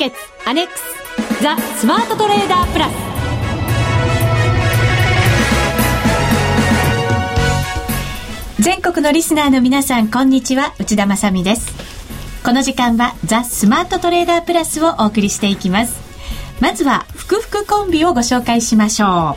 決アネックスザ・スマートトレーダープラス。全国のリスナーの皆さんこんにちは。内田まさです。この時間はザ・スマートトレーダープラスをお送りしていきます。まずは福福コンビをご紹介しましょ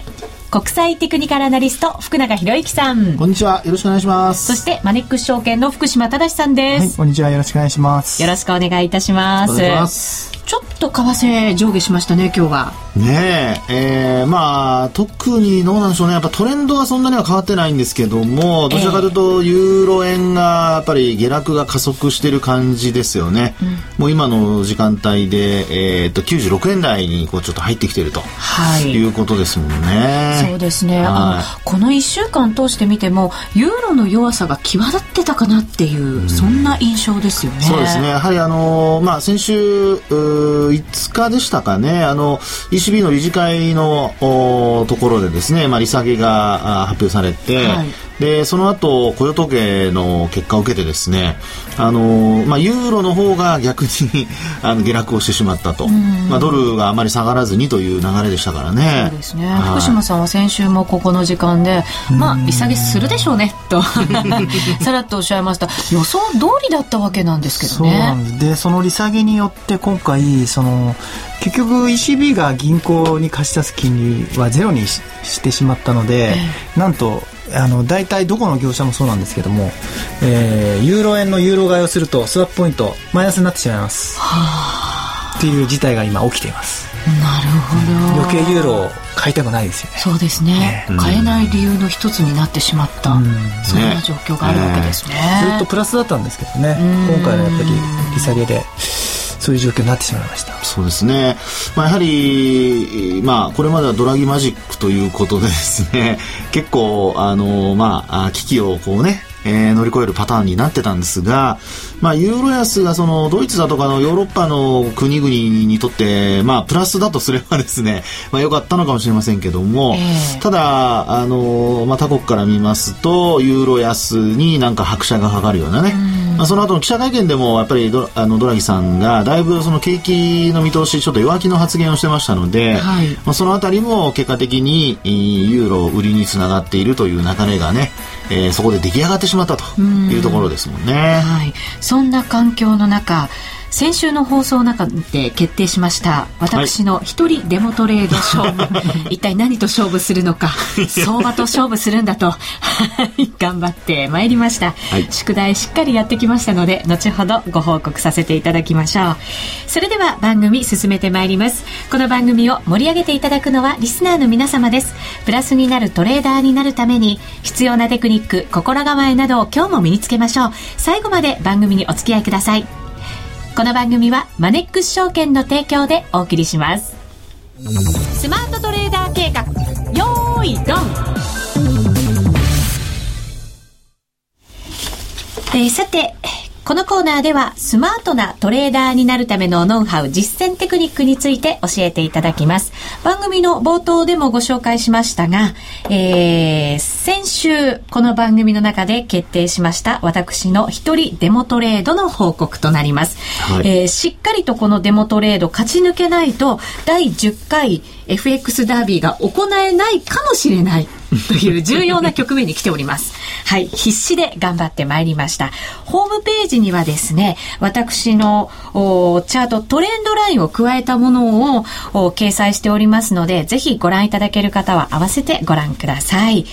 う。国際テクニカルアナリスト福永博之さん。こんにちは。よろしくお願いします。そしてマネックス証券の福島正さんです、はい、こんにちは。よろしくお願いします。よろしくお願いいたしますちょっと為替上下しましたね今日は。ねええー、まあ特にどうなんでしょうね。やっぱトレンドはそんなには変わってないんですけどもどちらかというとユーロ円がやっぱり下落が加速している感じですよね、うん、もう今の時間帯で、えー、っと96円台にこうちょっと入ってきていると、はい、いうことですもんね。そうですね、はい、あのこの1週間通して見てもユーロの弱さが際立ってたかなっていう、うん、そんな印象ですよね。そうですね。やはりあのまあ先週5日でしたかね。あの ECB の理事会のところでですね、まあ、利下げが発表されて、はい。でその後雇用統計の結果を受けてですねあの、まあ、ユーロの方が逆に あの下落をしてしまったと、まあ、ドルがあまり下がらずにという流れでしたからね。そうですね、はい、福島さんは先週もここの時間で、まあ、利下げするでしょうねと。さらっとおっしゃいました。予想通りだったわけなんですけどね。そうなんでその利下げによって今回その結局 ECB が銀行に貸し出す金利はゼロにしてしまったので、えー、なんとあの大体どこの業者もそうなんですけども、えー、ユーロ円のユーロ買いをするとスワップポイントマイナスになってしまいます。っていう事態が今起きています。なるほど。余計ユーロを買いたくないですよね。そうですね、ね、買えない理由の一つになってしまった、うん、そんな状況があるわけですね、ね、ずっとプラスだったんですけどね。今回のやっぱり利下げでそういう状況になってしまいました。そうですね、まあ、やはり、まあ、これまではドラギマジックということでですね 結構あの、まあ、危機をこうねえー、乗り越えるパターンになってたんですが、まあ、ユーロ安がそのドイツだとかのヨーロッパの国々にとって、まあ、プラスだとすればですね、まあ、良かったのかもしれませんけども、えー、ただ、あの、まあ、他国から見ますと、ユーロ安になんか拍車がかかるようなね、まあ、その後の記者会見でも、やっぱりドあのドラギさんが、だいぶその景気の見通し、ちょっと弱気の発言をしてましたので、はい、まあ、そのあたりも結果的にユーロ売りにつながっているという流れがね、えー、そこで出来上がってしまったというところですもんね。はい、そんな環境の中先週の放送の中で決定しました私の一人デモトレード勝負、はい、一体何と勝負するのか。相場と勝負するんだと。頑張ってまいりました、はい、宿題しっかりやってきましたので後ほどご報告させていただきましょう。それでは番組進めてまいります。この番組を盛り上げていただくのはリスナーの皆様です。プラスになるトレーダーになるために必要なテクニック心構えなどを今日も身につけましょう。最後まで番組にお付き合いくださいこの番組はマネックス証券の提供でお送りします。スマートトレーダー計画。よーいドン。えー、さてこのコーナーではスマートなトレーダーになるためのノウハウ、実践テクニックについて教えていただきます。番組の冒頭でもご紹介しましたが、えー、先週この番組の中で決定しました私の一人デモトレードの報告となります。はい、えー、しっかりとこのデモトレード勝ち抜けないと第10回 FX ダービーが行えないかもしれない。という重要な局面に来ております。はい、必死で頑張ってまいりました。ホームページにはですね、私のチャート、トレンドラインを加えたものを掲載しておりますので、ぜひご覧いただける方は合わせてご覧ください。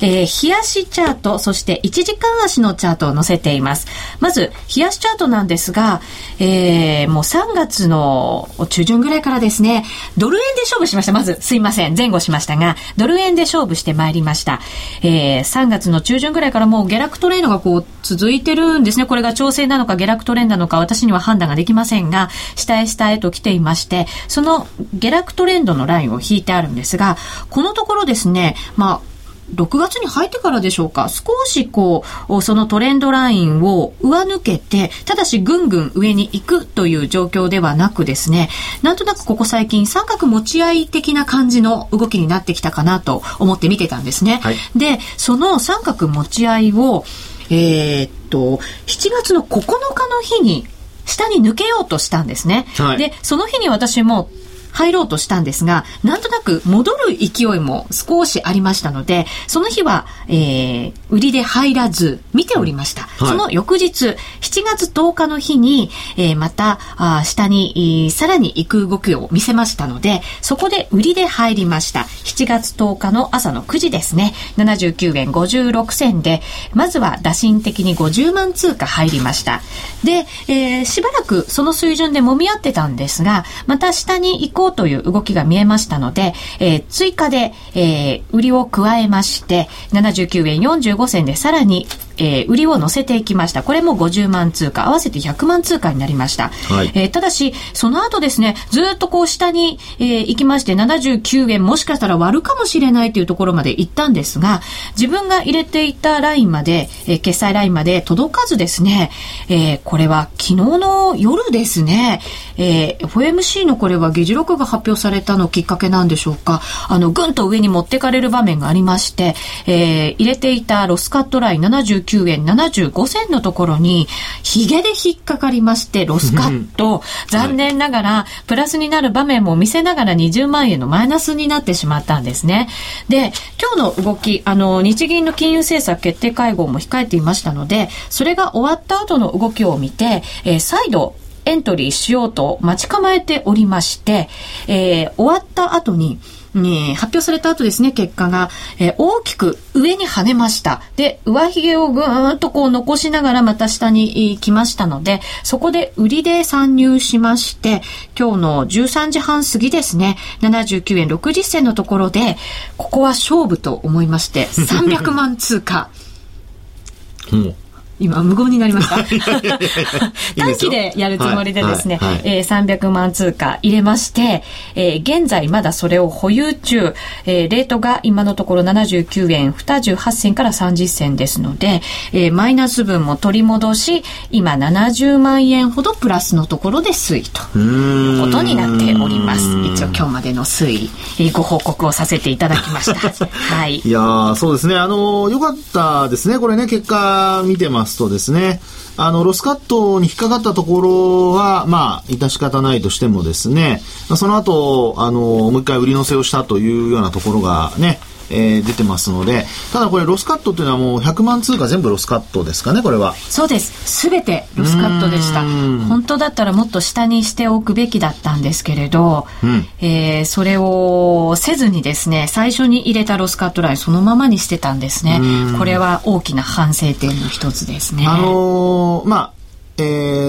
えー、冷やしチャート、そして1時間足のチャートを載せています。まず、冷やしチャートなんですが、えー、もう3月の中旬ぐらいからですね、ドル円で勝負しました。まず、すいません。前後しましたが、ドル円で勝負してまいりました。えー、3月の中旬ぐらいからもう下落トレードがこう続いてるんですね。これが調整なのか下落トレンドなのか私には判断ができませんが、下へ下へと来ていまして、その下落トレンドのラインを引いてあるんですが、このところですね、まあ、6月に入ってからでしょうか、少しこう、そのトレンドラインを上抜けて、ただしぐんぐん上に行くという状況ではなくですね、なんとなくここ最近三角持ち合い的な感じの動きになってきたかなと思って見てたんですね。はい、で、その三角持ち合いを、えー、っと、7月の9日の日に下に抜けようとしたんですね。はいで、その日に私も入ろうとしたんですが、なんとなく戻る勢いも少しありましたので、その日は、えー、売りで入らず、見ておりました。はいその翌日、7月10日の日に、えーまた、あー下に、えーさらに行く動きを見せましたので、そこで売りで入りました。7月10日の朝の9時ですね。79円56銭で、まずは打診的に50万通貨入りました。で、えーしばらくその水準で揉み合ってたんですが、また下に行こうという動きが見えましたので、えー追加で、えー売りを加えまして、79円45銭でさらに、えー売りを乗せていきました。これも50万通貨、合わせて100万通貨になりました。はいえーただし、その後ですね、ずっとこう下に、えー行きまして、79円もしかしたら割るかもしれないというところまで行ったんですが、自分が入れていたラインまで、えー決済ラインまで届かずですね、えーこれは昨日の夜ですね、えー FOMC のこれは議事録が発表されたのきっかけなんでしょうか、あの、ぐんと上に持ってかれる場面がありまして、えー入れていたロスカットライン79円75銭のところに、ヒゲで引っかかりまして、ロスカット、残念ながら、プラスになる場面も見せながら20万円のマイナスになってしまったんですね。で、今日の動き、あの、日銀の金融政策決定会合も控えていましたので、それが終わった後の動きを見て、えー再度、エントリーしようと待ち構えておりまして、えー終わった後に、ね、発表された後ですね、結果が、えー大きく上に跳ねました。で、上髭をぐーんとこう残しながらまた下に来ましたので、そこで売りで参入しまして、今日の13時半過ぎですね、79円60銭のところで、ここは勝負と思いまして、300万通貨。今、無言になりました。いい短期でやるつもりでですね、はいはいはいえー300万通貨入れまして、えー現在まだそれを保有中、えーレートが今のところ79円28銭から30銭ですので、えーマイナス分も取り戻し、今70万円ほどプラスのところで推移と。うーんことになっております。一応今日までの推移、えーご報告をさせていただきました。はいい。やー、そうですね。あのー、よかったですね。これね、結果見てますますとですね、あの、ロスカットに引っかかったところは、まあ、致し方ないとしてもですね、その後、あの、もう一回売り乗せをしたというようなところがね、えー出てますので、ただこれロスカットっていうのはもう100万通貨全部ロスカットですかね、これは。そうです。すべてロスカットでした。本当だったらもっと下にしておくべきだったんですけれど、んえーそれをせずにですね、最初に入れたロスカットラインそのままにしてたんですね。これは大きな反省点の一つですね。あのーまあ、え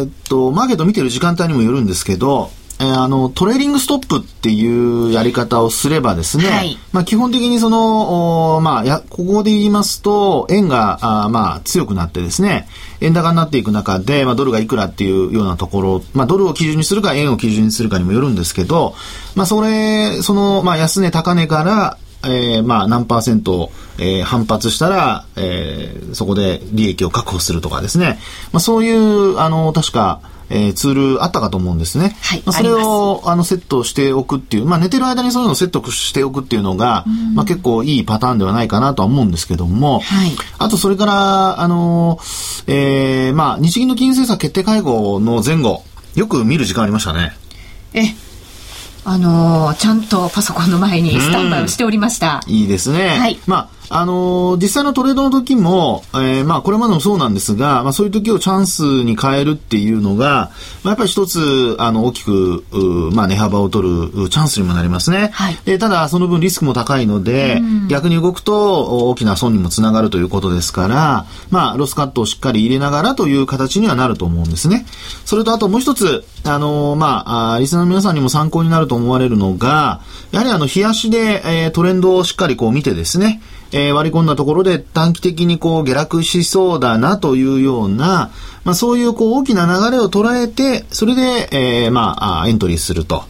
ーっと、マーケット見てる時間帯にもよるんですけど、えーあの、トレーリングストップっていうやり方をすればですね、はいまあ基本的にその、まあ、や、ここで言いますと、円が、あーまあ強くなってですね、円高になっていく中で、まあドルがいくらっていうようなところ、まあドルを基準にするか円を基準にするかにもよるんですけど、まあそれ、その、まあ安値高値から、えーまあ何パーセント、えー反発したら、えーそこで利益を確保するとかですね。まあそういう、あの、確か、えーツールあったかと思うんですね。はいまあ、それを、あの、セットしておくっていう、まあ寝てる間にそういうのをセットしておくっていうのが、まあ結構いいパターンではないかなとは思うんですけども、はいあとそれから、あの、えーまあ日銀の金融政策決定会合の前後、よく見る時間ありましたね。え、あのーちゃんとパソコンの前にスタンバイをしておりました。いいですね。はいまあ、あのー実際のトレードの時も、えーまあ、これまでもそうなんですが、まあ、そういう時をチャンスに変えるっていうのが、まあ、やっぱり一つ、あの、大きく、うまあ、値幅を取るうチャンスにもなりますね。はいでただ、その分リスクも高いので、逆に動くと大きな損にもつながるということですから、まあ、ロスカットをしっかり入れながらという形にはなると思うんですね。それと、あともう一つ、あのーまあ、リスナーの皆さんにも参考になると思われるのが、やはりあの、冷やしで、えートレンドをしっかりこう見てですね、えー割り込んだところで短期的にこう下落しそうだなというような、まあそういうこう大きな流れを捉えて、それで、えーまあエントリーすると。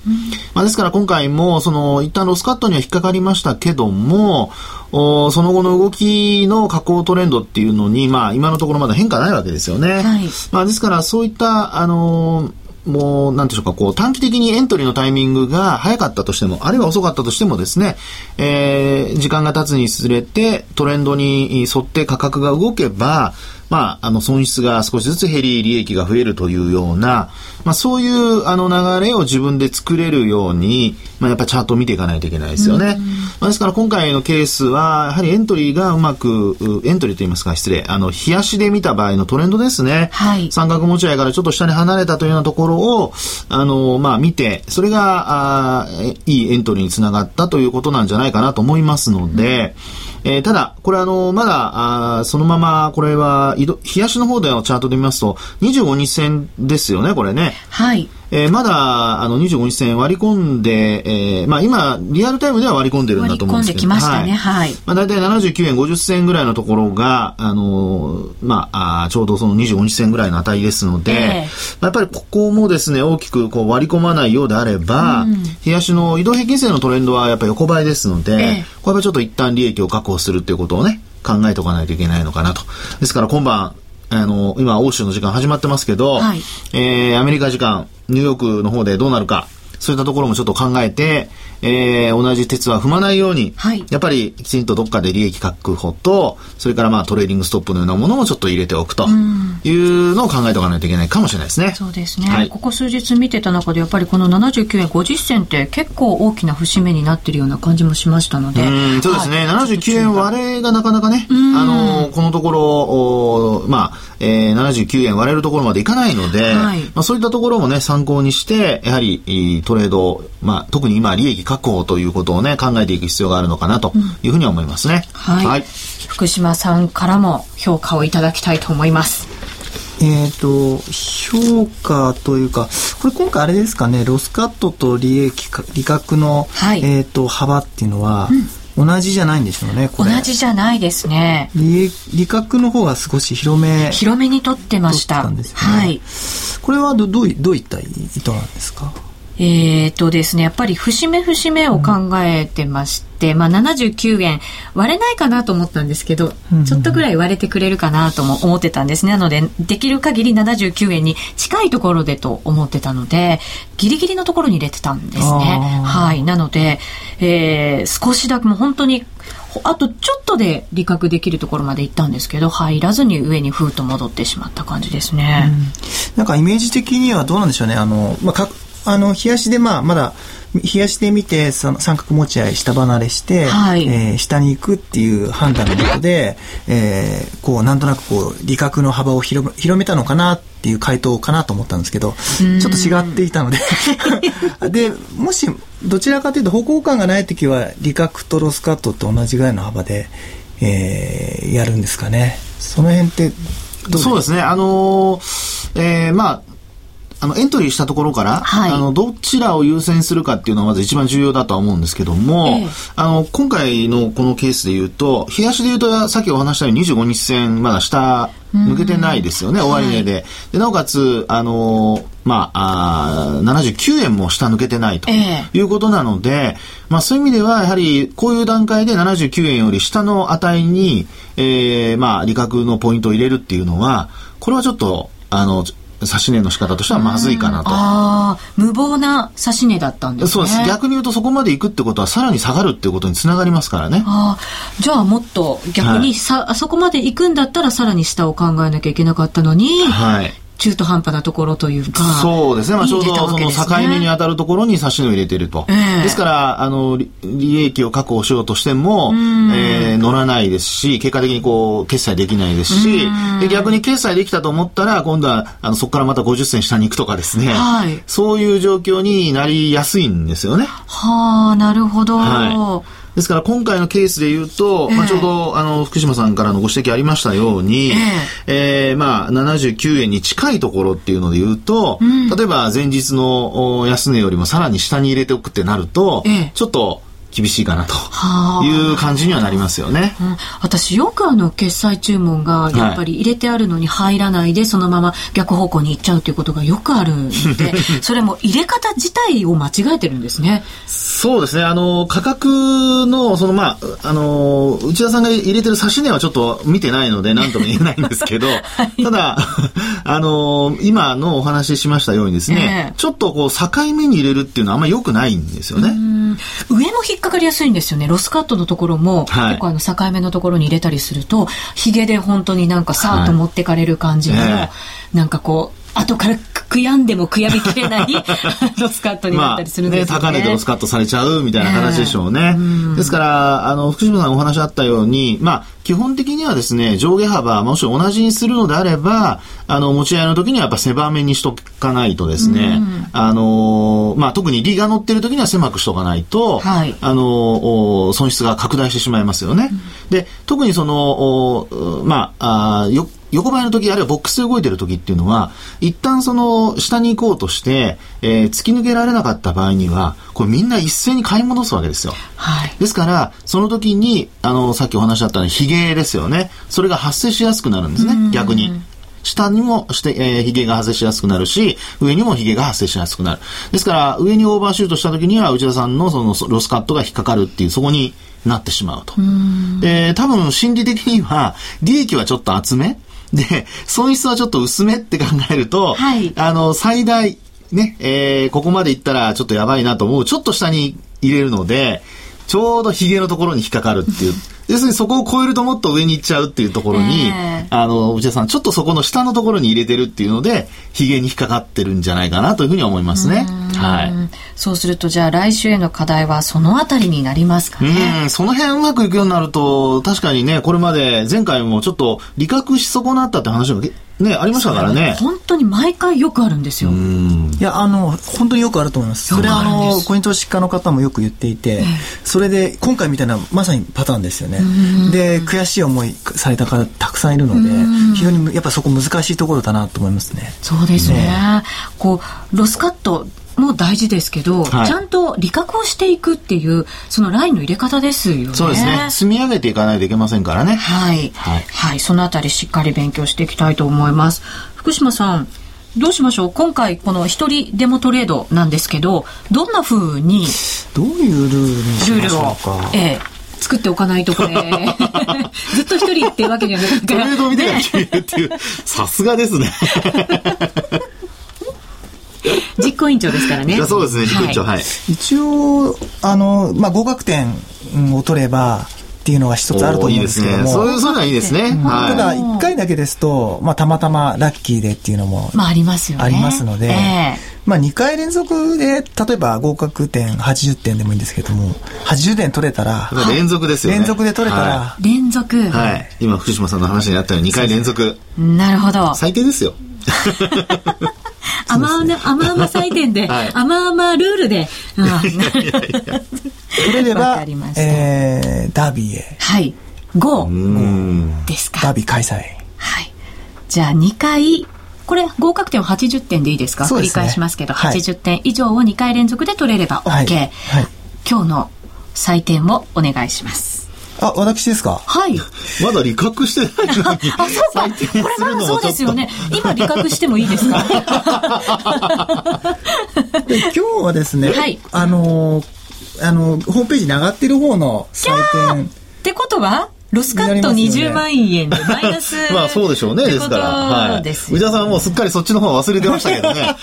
まあですから今回も、その一旦ロスカットには引っかかりましたけども、おその後の動きの下降トレンドっていうのに、まあ今のところまだ変化ないわけですよね。はいまあですからそういった、あのーもう、なんでしょうか、こう、短期的にエントリーのタイミングが早かったとしても、あるいは遅かったとしてもですね、えー、時間が経つにつれて、トレンドに沿って価格が動けば、まあ、あの、損失が少しずつ減り、利益が増えるというような、まあ、そういうあの流れを自分で作れるように、まあ、やっぱチャートを見ていかないといけないですよね。まあ、ですから今回のケースは、やはりエントリーがうまく、エントリーと言いますか、失礼、あの、冷やしで見た場合のトレンドですね。はい。三角持ち合いからちょっと下に離れたというようなところを、あの、まあ、見て、それが、あいいエントリーにつながったということなんじゃないかなと思いますので、うん、えー、ただ、これあの、まだ、あそのまま、これは、冷やしの方でのチャートで見ますと、25日線ですよね、これね。はい。えー、まだ、あの、25日線割り込んで、えー、まあ今、リアルタイムでは割り込んでるんだと思うんですけど。割り込んできましたね、はい。はい、まあ大体79円50銭ぐらいのところが、あのー、まああ、ちょうどその25日線ぐらいの値ですので、えー、やっぱりここもですね、大きくこう割り込まないようであれば、うん、冷やしの移動平均線のトレンドはやっぱり横ばいですので、えー、これはちょっと一旦利益を確保するっていうことをね、考えておかないといけないのかなと。ですから今晩、あの、今、欧州の時間始まってますけど、はい、えー、アメリカ時間、ニューヨークの方でどうなるか、そういったところもちょっと考えて、えー、同じ轍は踏まないように、はい、やっぱりきちんとどっかで利益確保と、それからまあトレーディングストップのようなものもちょっと入れておくというのを考えておかないといけないかもしれないですね。そうですね。はい、ここ数日見てた中で、やっぱりこの79円50銭って結構大きな節目になってるような感じもしましたので。うそうですね。はい、79円割れがなかなかね、あの、このところ、まあ、えー、79円割れるところまでいかないので、はい、まあ、そういったところもね、参考にして、やはりトレード、まあ、特に今、利益確保ということをね、考えていく必要があるのかなというふうに思いますね。うん、はい、はい。福島さんからも評価をいただきたいと思います。えっ、ー、と、評価というか、これ今回あれですかね、ロスカットと利益、利確の、はい、えっ、ー、と、幅っていうのは、うん同じじゃないんでしょうね、同じじゃないですね。利利確の方が少し広め。広めに取ってました。ね、はい。これはどどうどういった意図なんですか？えっ、とですね、やっぱり節目節目を考えてまして、うん、まあ79円割れないかなと思ったんですけど、うんうん、ちょっとぐらい割れてくれるかなとも思ってたんですね。なので、できる限り79円に近いところでと思ってたので、ギリギリのところに入れてたんですね。はい。なので、えー、少しだけもう本当にあとちょっとで理覚できるところまで行ったんですけど入らずに上にふーっと戻ってしまった感じですね、うん、なんかイメージ的にはどうなんでしょうねあの、まあ、あの、冷やしで、まあ、まだ、冷やしで見て、その三角持ち合い下離れして、はい、えー、下に行くっていう判断のことで、えー、こう、なんとなくこう、利確の幅を広広めたのかなっていう回答かなと思ったんですけど、ちょっと違っていたので で、もし、どちらかというと方向感がないときは、利確とロスカットと同じぐらいの幅で、えー、やるんですかね。その辺ってそうですね。あのー、えー、まあ、あの、エントリーしたところから、はい、あの、どちらを優先するかっていうのはまず一番重要だとは思うんですけども、ええ、あの、今回のこのケースで言うと、冷やしで言うと、さっきお話したように25日線、まだ下、抜けてないですよね、終値で、はい、で。なおかつ、あのまあ、あ79円も下抜けてないということなので、えまあそういう意味では、やはりこういう段階で79円より下の値に、えー、まあ利確のポイントを入れるっていうのは、これはちょっと、あの、指値の仕方としてはまずいかなと。ああ、無謀な指値だったんですね。そうです。逆に言うとそこまで行くってことはさらに下がるっていうことにつながりますからね。ああ、じゃあもっと逆にさ、はい、あそこまで行くんだったらさらに下を考えなきゃいけなかったのに、はい。中途半端なところというか。そうですね。まあ、ちょうどその境目に当たるところに差し値を入れていると。えー、ですから、あの、利益を確保しようとしても、えー、乗らないですし、結果的にこう、決済できないですし、で逆に決済できたと思ったら、今度は、あの、そこからまた50銭下に行くとかですね。はい。そういう状況になりやすいんですよね。はあ、なるほど。はい。ですから今回のケースで言うと、えー、まあ、ちょうどあの福島さんからのご指摘ありましたように、えー、えー、まあ、79円に近いところっていうので言うと、うん、例えば前日の安値よりもさらに下に入れておくってなると、えー、ちょっと厳しいかなという感じにはなりますよね。うん、私よくあの決済注文がやっぱり入れてあるのに入らないでそのまま逆方向に行っちゃうということがよくあるので それも入れ方自体を間違えてるんですね。そうですね。あの価格のそのまああの内田さんが入れてる指値はちょっと見てないので何とも言えないんですけど、はい、ただあの今のお話ししましたようにですね、えー、ちょっとこう境目に入れるっていうのはあんまり良くないんですよね。上も引っかかりやすいんですよね。ロスカットのところも、はい結構あの境目のところに入れたりすると、ヒゲで本当になんかさーっと持ってかれる感じの、えなんかこう、後から悔やんでも悔やみきれない ロスカットになったりするんですよね。高値でロスカットされちゃうみたいな形でしょうね。ですから、あの、福島さんお話あったように、まあ、基本的にはですね、上下幅、もし同じにするのであれば、あの、持ち合いの時にはやっぱ狭めにしとかないとですね、あの、まあ、特に利が乗ってる時には狭くしとかないと、はいあの、お損失が拡大してしまいますよね。で、特にその、おまあ、あーよ横ばいの時、あるいはボックスで動いてる時っていうのは、一旦その下に行こうとして、えー突き抜けられなかった場合には、これみんな一斉に買い戻すわけですよ。はい。ですから、その時に、あの、さっきお話しあったように、ヒゲですよね。それが発生しやすくなるんですね、逆に。下にもして、えー、ヒゲが発生しやすくなるし、上にもヒゲが発生しやすくなる。ですから、上にオーバーシュートした時には、内田さんのそのロスカットが引っかかるっていう、そこになってしまうと。で、多分心理的には、利益はちょっと厚め。で、損失はちょっと薄めって考えると、はいあの、最大、ね、えーここまで行ったらちょっとやばいなと思う、ちょっと下に入れるので、ちょうどヒゲのところに引っかかるっていう。要するにそこを超えるともっと上に行っちゃうっていうところに、ええあの、内田さん、ちょっとそこの下のところに入れてるっていうので、ヒゲに引っかかってるんじゃないかなというふうに思いますね。はい。うんそうすると、じゃあ来週への課題はそのあたりになりますかね。うん、その辺うまくいくようになると、確かにね、これまで前回もちょっと理覚し損なったって話がね、ありましたからね。本当に毎回よくあるんですよ。うん。いや、あの、本当によくあると思います。それは、あの、コイン投資家の方もよく言っていて、それで、今回みたいな、まさにパターンですよね。で、悔しい思いされた方たくさんいるので、非常にやっぱそこ難しいところだなと思いますね。そうですね。こう、ロスカットも大事ですけど、はいちゃんと理覚をしていくっていう、そのラインの入れ方ですよね。そうですね。積み上げていかないといけませんからね。はい。ははいい。そのあたりしっかり勉強していきたいと思います。福島さん、どうしましょう？今回この一人デモトレードなんですけど、どんな風にどういうルールにしましルールをょうか。、ええ、作っておかないとこれ、ずっと一人っていうわけにはなかなかトレードを見てからね決めるっていう、さすがですね。実行委員長ですからね。そうですね、実行委員長、はい。一応、あの、まあ、合格点を取ればっていうのが一つあると思うんですけども。いいね。そういう、そういうのはいいですね。はい。ただ、一回だけですと、まあ、たまたまラッキーでっていうのもまあありますよね。ありますので、ええまあ、2回連続で、例えば合格点80点でもいいんですけども、80点取れたら、連続ですよね。連続で取れたはら、連続、い。はい。今、福島さんの話にあったように2回連続。なるほど。最低ですよ。甘々、甘々採点で、はい甘々ルールで。取れればかりま、したえー、ダービーへ、はい。う5ん。ですか。ダービー開催。はい。じゃあ2回、これ合格点は80点でいいですか？繰りそうですね返しますけど、はい80点以上を2回連続で取れれば OK。はいはい今日の採点をお願いします。あ、私ですか？はい。まだ理覚してないのに。あ、そうか。これまだそうですよね。今理覚してもいいですか？で今日はですね、はいあのーあの、ホームページに上がってる方の採点、ってことは、ロスカットになりますよ20ね万円でマイナス。まあそうでしょうね。ですから。はい。ことですよ内田さんはもうすっかりそっちの方忘れてましたけどね。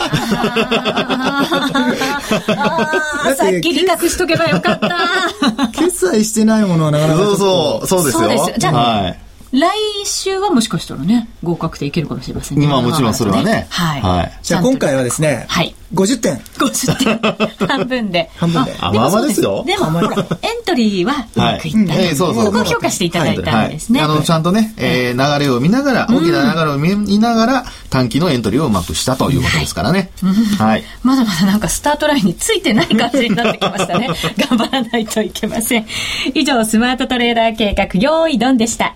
さっき理覚しとけばよかった。決済してないものはなかなかそうそう、そうですよ。そうですよじゃあはい。来週はもしかしたらね、合格点いけるかもしれませんね。まあもちろんそれはね。はい。はい。じゃあ今回はですね、はい。50点。50点。半分で。半分であまあまあですよでも、ほらエントリーはうまくいった。はいええそうそうそこを評価していただいたんですね。はい、あの、ちゃんとね、えー流れを見ながら、大きな流れを見ながら、短期のエントリーをうまくしたということですからね。はい。まだまだなんかスタートラインについてない感じになってきましたね。頑張らないといけません。以上、スマートトレーダー計画、用意ドンでした。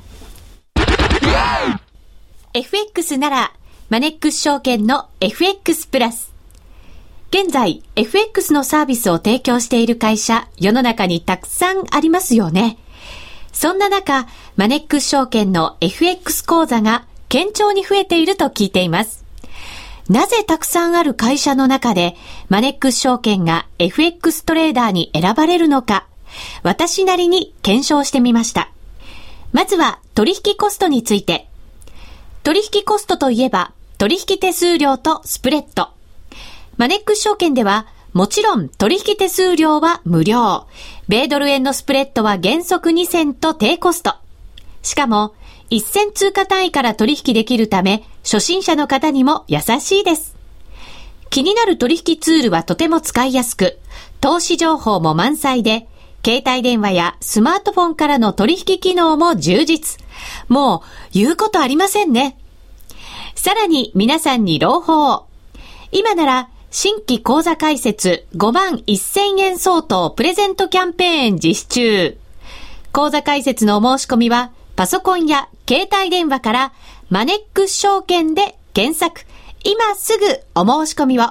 FX なら、マネックス証券の FX プラス。現在、FX のサービスを提供している会社、世の中にたくさんありますよね。そんな中、マネックス証券の FX 講座が堅調に増えていると聞いています。なぜたくさんある会社の中で、マネックス証券が FX トレーダーに選ばれるのか、私なりに検証してみました。まずは取引コストについて。取引コストといえば、取引手数料とスプレッド。マネックス証券では、もちろん取引手数料は無料。米ドル円のスプレッドは原則2銭と低コスト。しかも、一銭通貨単位から取引できるため、初心者の方にも優しいです。気になる取引ツールはとても使いやすく、投資情報も満載で、携帯電話やスマートフォンからの取引機能も充実。もう、言うことありませんね。さらに皆さんに朗報。今なら、新規講座開設5万1000円相当プレゼントキャンペーン実施中。講座開設のお申し込みは、パソコンや携帯電話からマネックス証券で検索。今すぐお申し込みを。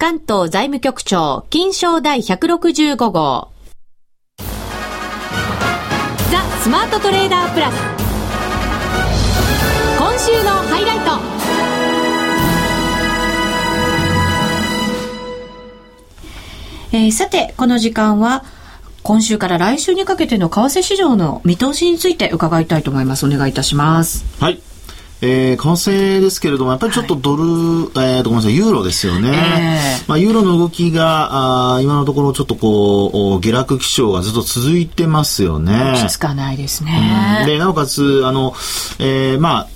関東財務局長、金賞第165号。ザ・スマートトレーダープラス。今週のハイライト。えー、さて、この時間は、今週から来週にかけての為替市場の見通しについて伺いたいと思います。お願いいたします。はい。えー、為替ですけれども、やっぱりちょっとドル、はい、えー、ごめんなさい、ユーロですよね。えー、まあ、ユーロの動きが、あ今のところちょっとこう、下落基調がずっと続いてますよね。落ち着かないですね。で、なおかつ、あの、えー、まあ、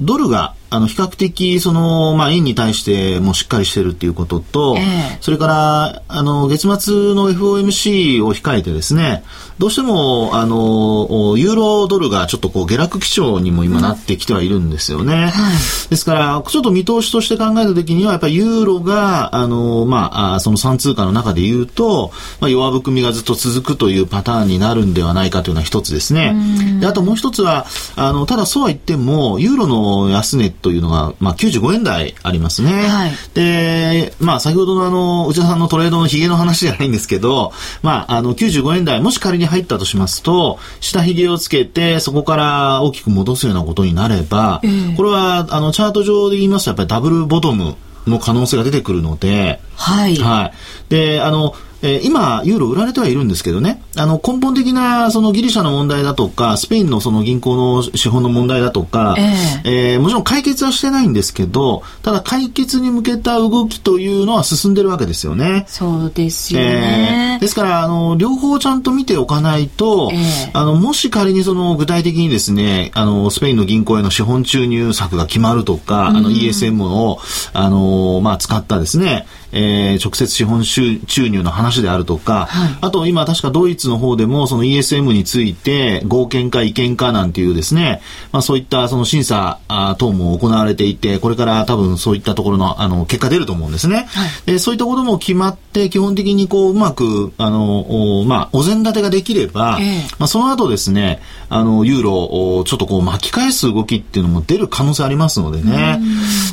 ドルがあの、比較的、その、まあ、円に対してもしっかりしてるっていうことと、えー、それから、あの、月末の FOMC を控えてですね、どうしても、あの、ユーロドルがちょっとこう、下落基調にも今なってきてはいるんですよね。うんはい、ですから、ちょっと見通しとして考えたときには、やっぱりユーロが、あの、まあ、その3通貨の中で言うと、まあ、弱含みがずっと続くというパターンになるんではないかというのは一つですね。で、あともう一つは、あの、ただそうは言っても、ユーロの安値というのが、まあ、95円台ありますね。はい、で、まあ、先ほどのあの、内田さんのトレードのヒゲの話じゃないんですけど、まあ、あの、95円台、もし仮に入ったとしますと、下髭をつけて、そこから大きく戻すようなことになれば、えー、これは、あの、チャート上で言いますと、やっぱりダブルボトムの可能性が出てくるので、はい。はい。で、あの、えー、今、ユーロ売られてはいるんですけどね、あの、根本的な、そのギリシャの問題だとか、スペインのその銀行の資本の問題だとか、えー、えー、もちろん解決はしてないんですけど、ただ解決に向けた動きというのは進んでるわけですよね。そうですよね。えー、ですから、あの、両方ちゃんと見ておかないと、えー、あの、もし仮にその具体的にですね、あの、スペインの銀行への資本注入策が決まるとか、あの、ESM を、あの、まあ、使ったですね、えー、直接資本注入の話であるとか、はい、あと今確かドイツの方でもその ESM について合憲か違憲かなんていうですね、まあそういったその審査等も行われていて、これから多分そういったところのあの結果出ると思うんですね。はい、でそういったことも決まって基本的にこううまくあの、まあお膳立てができれば、えー、まあその後ですね、あのユーロをちょっとこう巻き返す動きっていうのも出る可能性ありますのでね。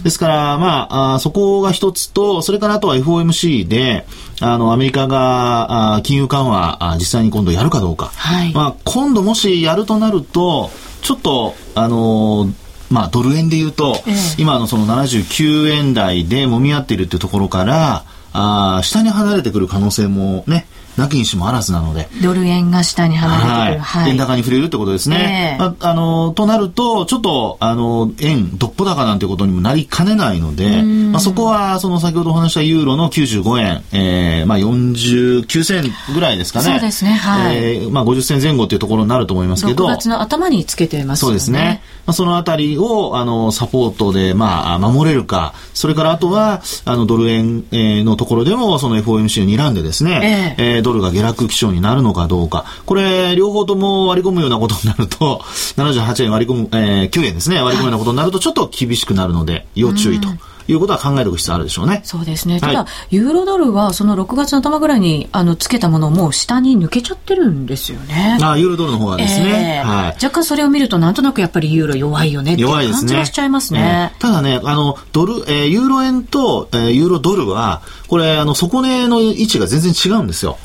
ですからまああそこが一つと、それからあととは FOMC で、あの、アメリカが、あ金融緩和あ、実際に今度やるかどうか。はい、まあ、今度もしやるとなると、ちょっと、あのーまあ、ドル円で言うと、ええ、今のその79円台で揉み合っているっていうところから、あ下に離れてくる可能性もね、なきにしもあらずなので。ドル円が下に離れてくる。はいはい、円高に触れるってことですね。えー、あ、あの、となると、ちょっと、あの、円、どっぽ高なんてことにもなりかねないので、まあ、そこは、その先ほどお話したユーロの95円、えー、まあ、49銭ぐらいですかね。そうですね、はい。えー、まあ、50銭前後っていうところになると思いますけど。6月の頭につけてますよね。そうですね。まあ、そのあたりを、あの、サポートで、まあ、守れるか、それからあとは、あの、ドル円、えー、のところでも、その FOMC を睨んでですね、えー、えー、ドルが下落基調になるのかどうか。これ、両方とも割り込むようなことになると、78円割り込む、えー、9円ですね、割り込むようなことになると、ちょっと厳しくなるので、要注意と。いうことは考えておく必要あるでしょうね。そうですね。ただ、はい、ユーロドルはその6月の頭ぐらいにあのつけたものをもう下に抜けちゃってるんですよね。あユーロドルの方はですね、えー、はい。若干それを見るとなんとなくやっぱりユーロ弱いよねっていう感じがしちゃいますね。ただね、あの、ドル、えー、ユーロ円と、えー、ユーロドルは、これ、あの、底値の位置が全然違うんですよ。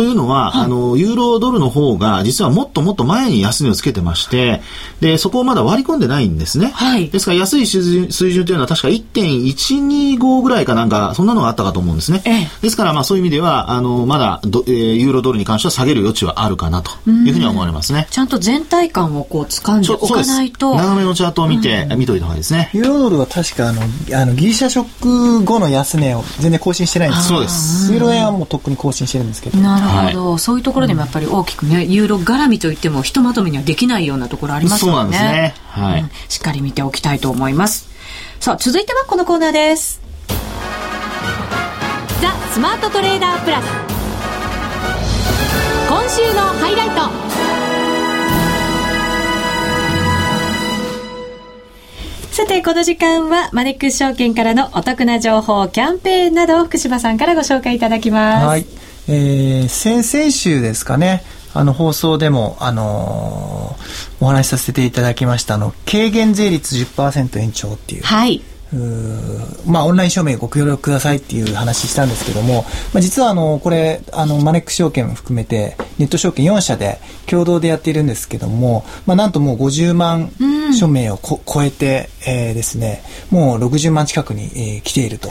というのは、はい、あの、ユーロドルの方が、実はもっともっと前に安値をつけてまして、で、そこをまだ割り込んでないんですね。はい。ですから、安い水準水準というのは確か1.125ぐらいかなんか、そんなのがあったかと思うんですね。ええ、ですから、まあ、そういう意味では、あの、まだど、えー、ユーロドルに関しては下げる余地はあるかなというふうには思われますね。ちゃんと全体感をこう、掴んでおかないと。長めのチャートを見て、見といた方がいいですね。ユーロドルは確か、あの、あのギリシャショック後の安値を全然更新してないんですそうです。ユーロ円はもうとっくに更新してるんですけど。なるほど。はい、そういうところでもやっぱり大きくね、ユーロ絡みといってもひとまとめにはできないようなところありますよね。そうなんですね。はい、うん、しっかり見ておきたいと思います。さあ、続いてはこのコーナーです。ザ・スマートトレーダープラス。今週のハイライト。さて、この時間はマネックス証券からのお得な情報、キャンペーンなどを福島さんからご紹介いただきます。はい。えー、先々週ですかね、あの放送でも、あのー、お話しさせていただきましたあの軽減税率10%延長っていう、はい、まあ、オンライン証明ご協力くださいっていう話したんですけども、まあ、実はあのこれあのマネック証券も含めてネット証券4社で共同でやっているんですけども、まあ、なんともう50万署名をこ、超えて、えー、ですねもう60万近くに、えー、来ていると。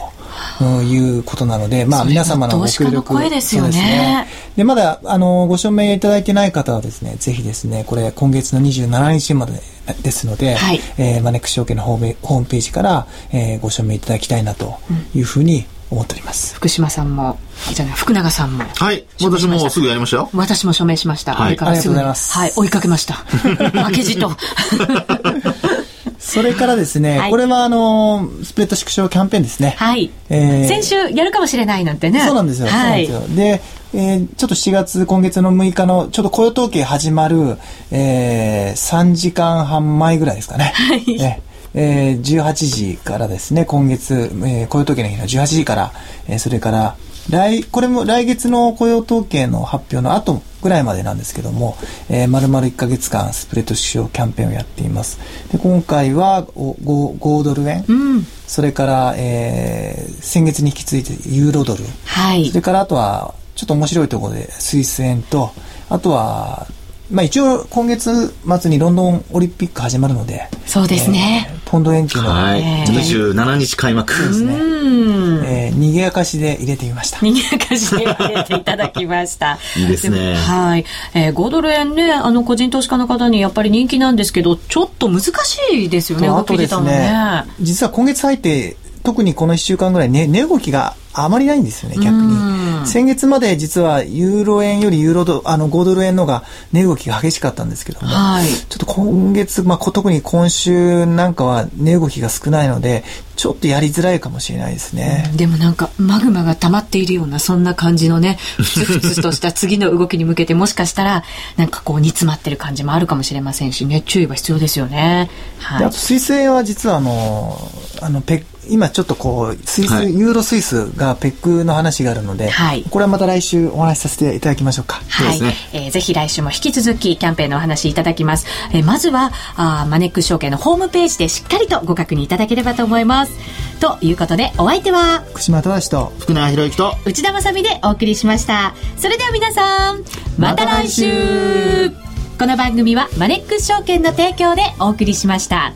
いうことなので、まあ、皆様のご協力声ですよね。で、まだ、あの、ご署名いただいてない方はですね、ぜひですね、これ、今月の27日までですので、はい、えー、マネックス証券のホームホームページから、えー、ご署名いただきたいなというふうに思っております。福島さんも、じゃない、福永さんも。はい。私もすぐやりましたよ。私も署名しました。はい。ありがとうございます。はい。追いかけました。負けじと。それからですね、はい、これはあのスプレッド縮小キャンペーンですね。はい。えー、先週やるかもしれないなんてね。そうなんですよ。はい、そうなんですよ。で、えー、ちょっと7月、今月の6日の、ちょっと雇用統計始まる、えー、3時間半前ぐらいですかね。はい。ええー、18時からですね、今月、えー、雇用統計の日の18時から、えー、それから、来、これも来月の雇用統計の発表の後ぐらいまでなんですけども、えー、丸々1ヶ月間スプレッド縮小キャンペーンをやっています。で、今回は 5, 5ドル円、うん、それから、えー、先月に引き続いてユーロドル、はい、それからあとは、ちょっと面白いところでスイス円と、あとはまあ、一応今月末にロンドンオリンピック始まるのでそうですね、えー、ポンド円球の、はい、27日開幕。ですね、えー、逃げ明かしで入れてみました。逃げ明かしで入れていただきました。いいですね。はい、えー、5ドル円ねあの個人投資家の方にやっぱり人気なんですけどちょっと難しいですよねあとですね、ね、実は今月入って特にこの1週間ぐらい、ね、値動きがあまりないんですよね、逆に。先月まで実はユーロ円よりユーロドあの5ドル円のが値動きが激しかったんですけども、はい、ちょっと今月、まあ、特に今週なんかは値動きが少ないので、ちょっとやりづらいかもしれないですね。うん、でもなんかマグマが溜まっているようなそんな感じのね、ふつふつとした次の動きに向けてもしかしたらなんかこう煮詰まってる感じもあるかもしれませんしね、注意は必要ですよね。はい、あと水星は実はあの、あのペッ今ちょっとこうスイス、はい、ユーロスイスがペックの話があるので、はい、これはまた来週お話しさせていただきましょうか。はい、ね、えー、ぜひ来週も引き続きキャンペーンのお話いただきます。えー、まずはあマネックス証券のホームページでしっかりとご確認いただければと思います。ということでお相手は福島正と福永博之と内田まさでお送りしました。それでは皆さんまた来週この番組はマネックス証券の提供でお送りしました。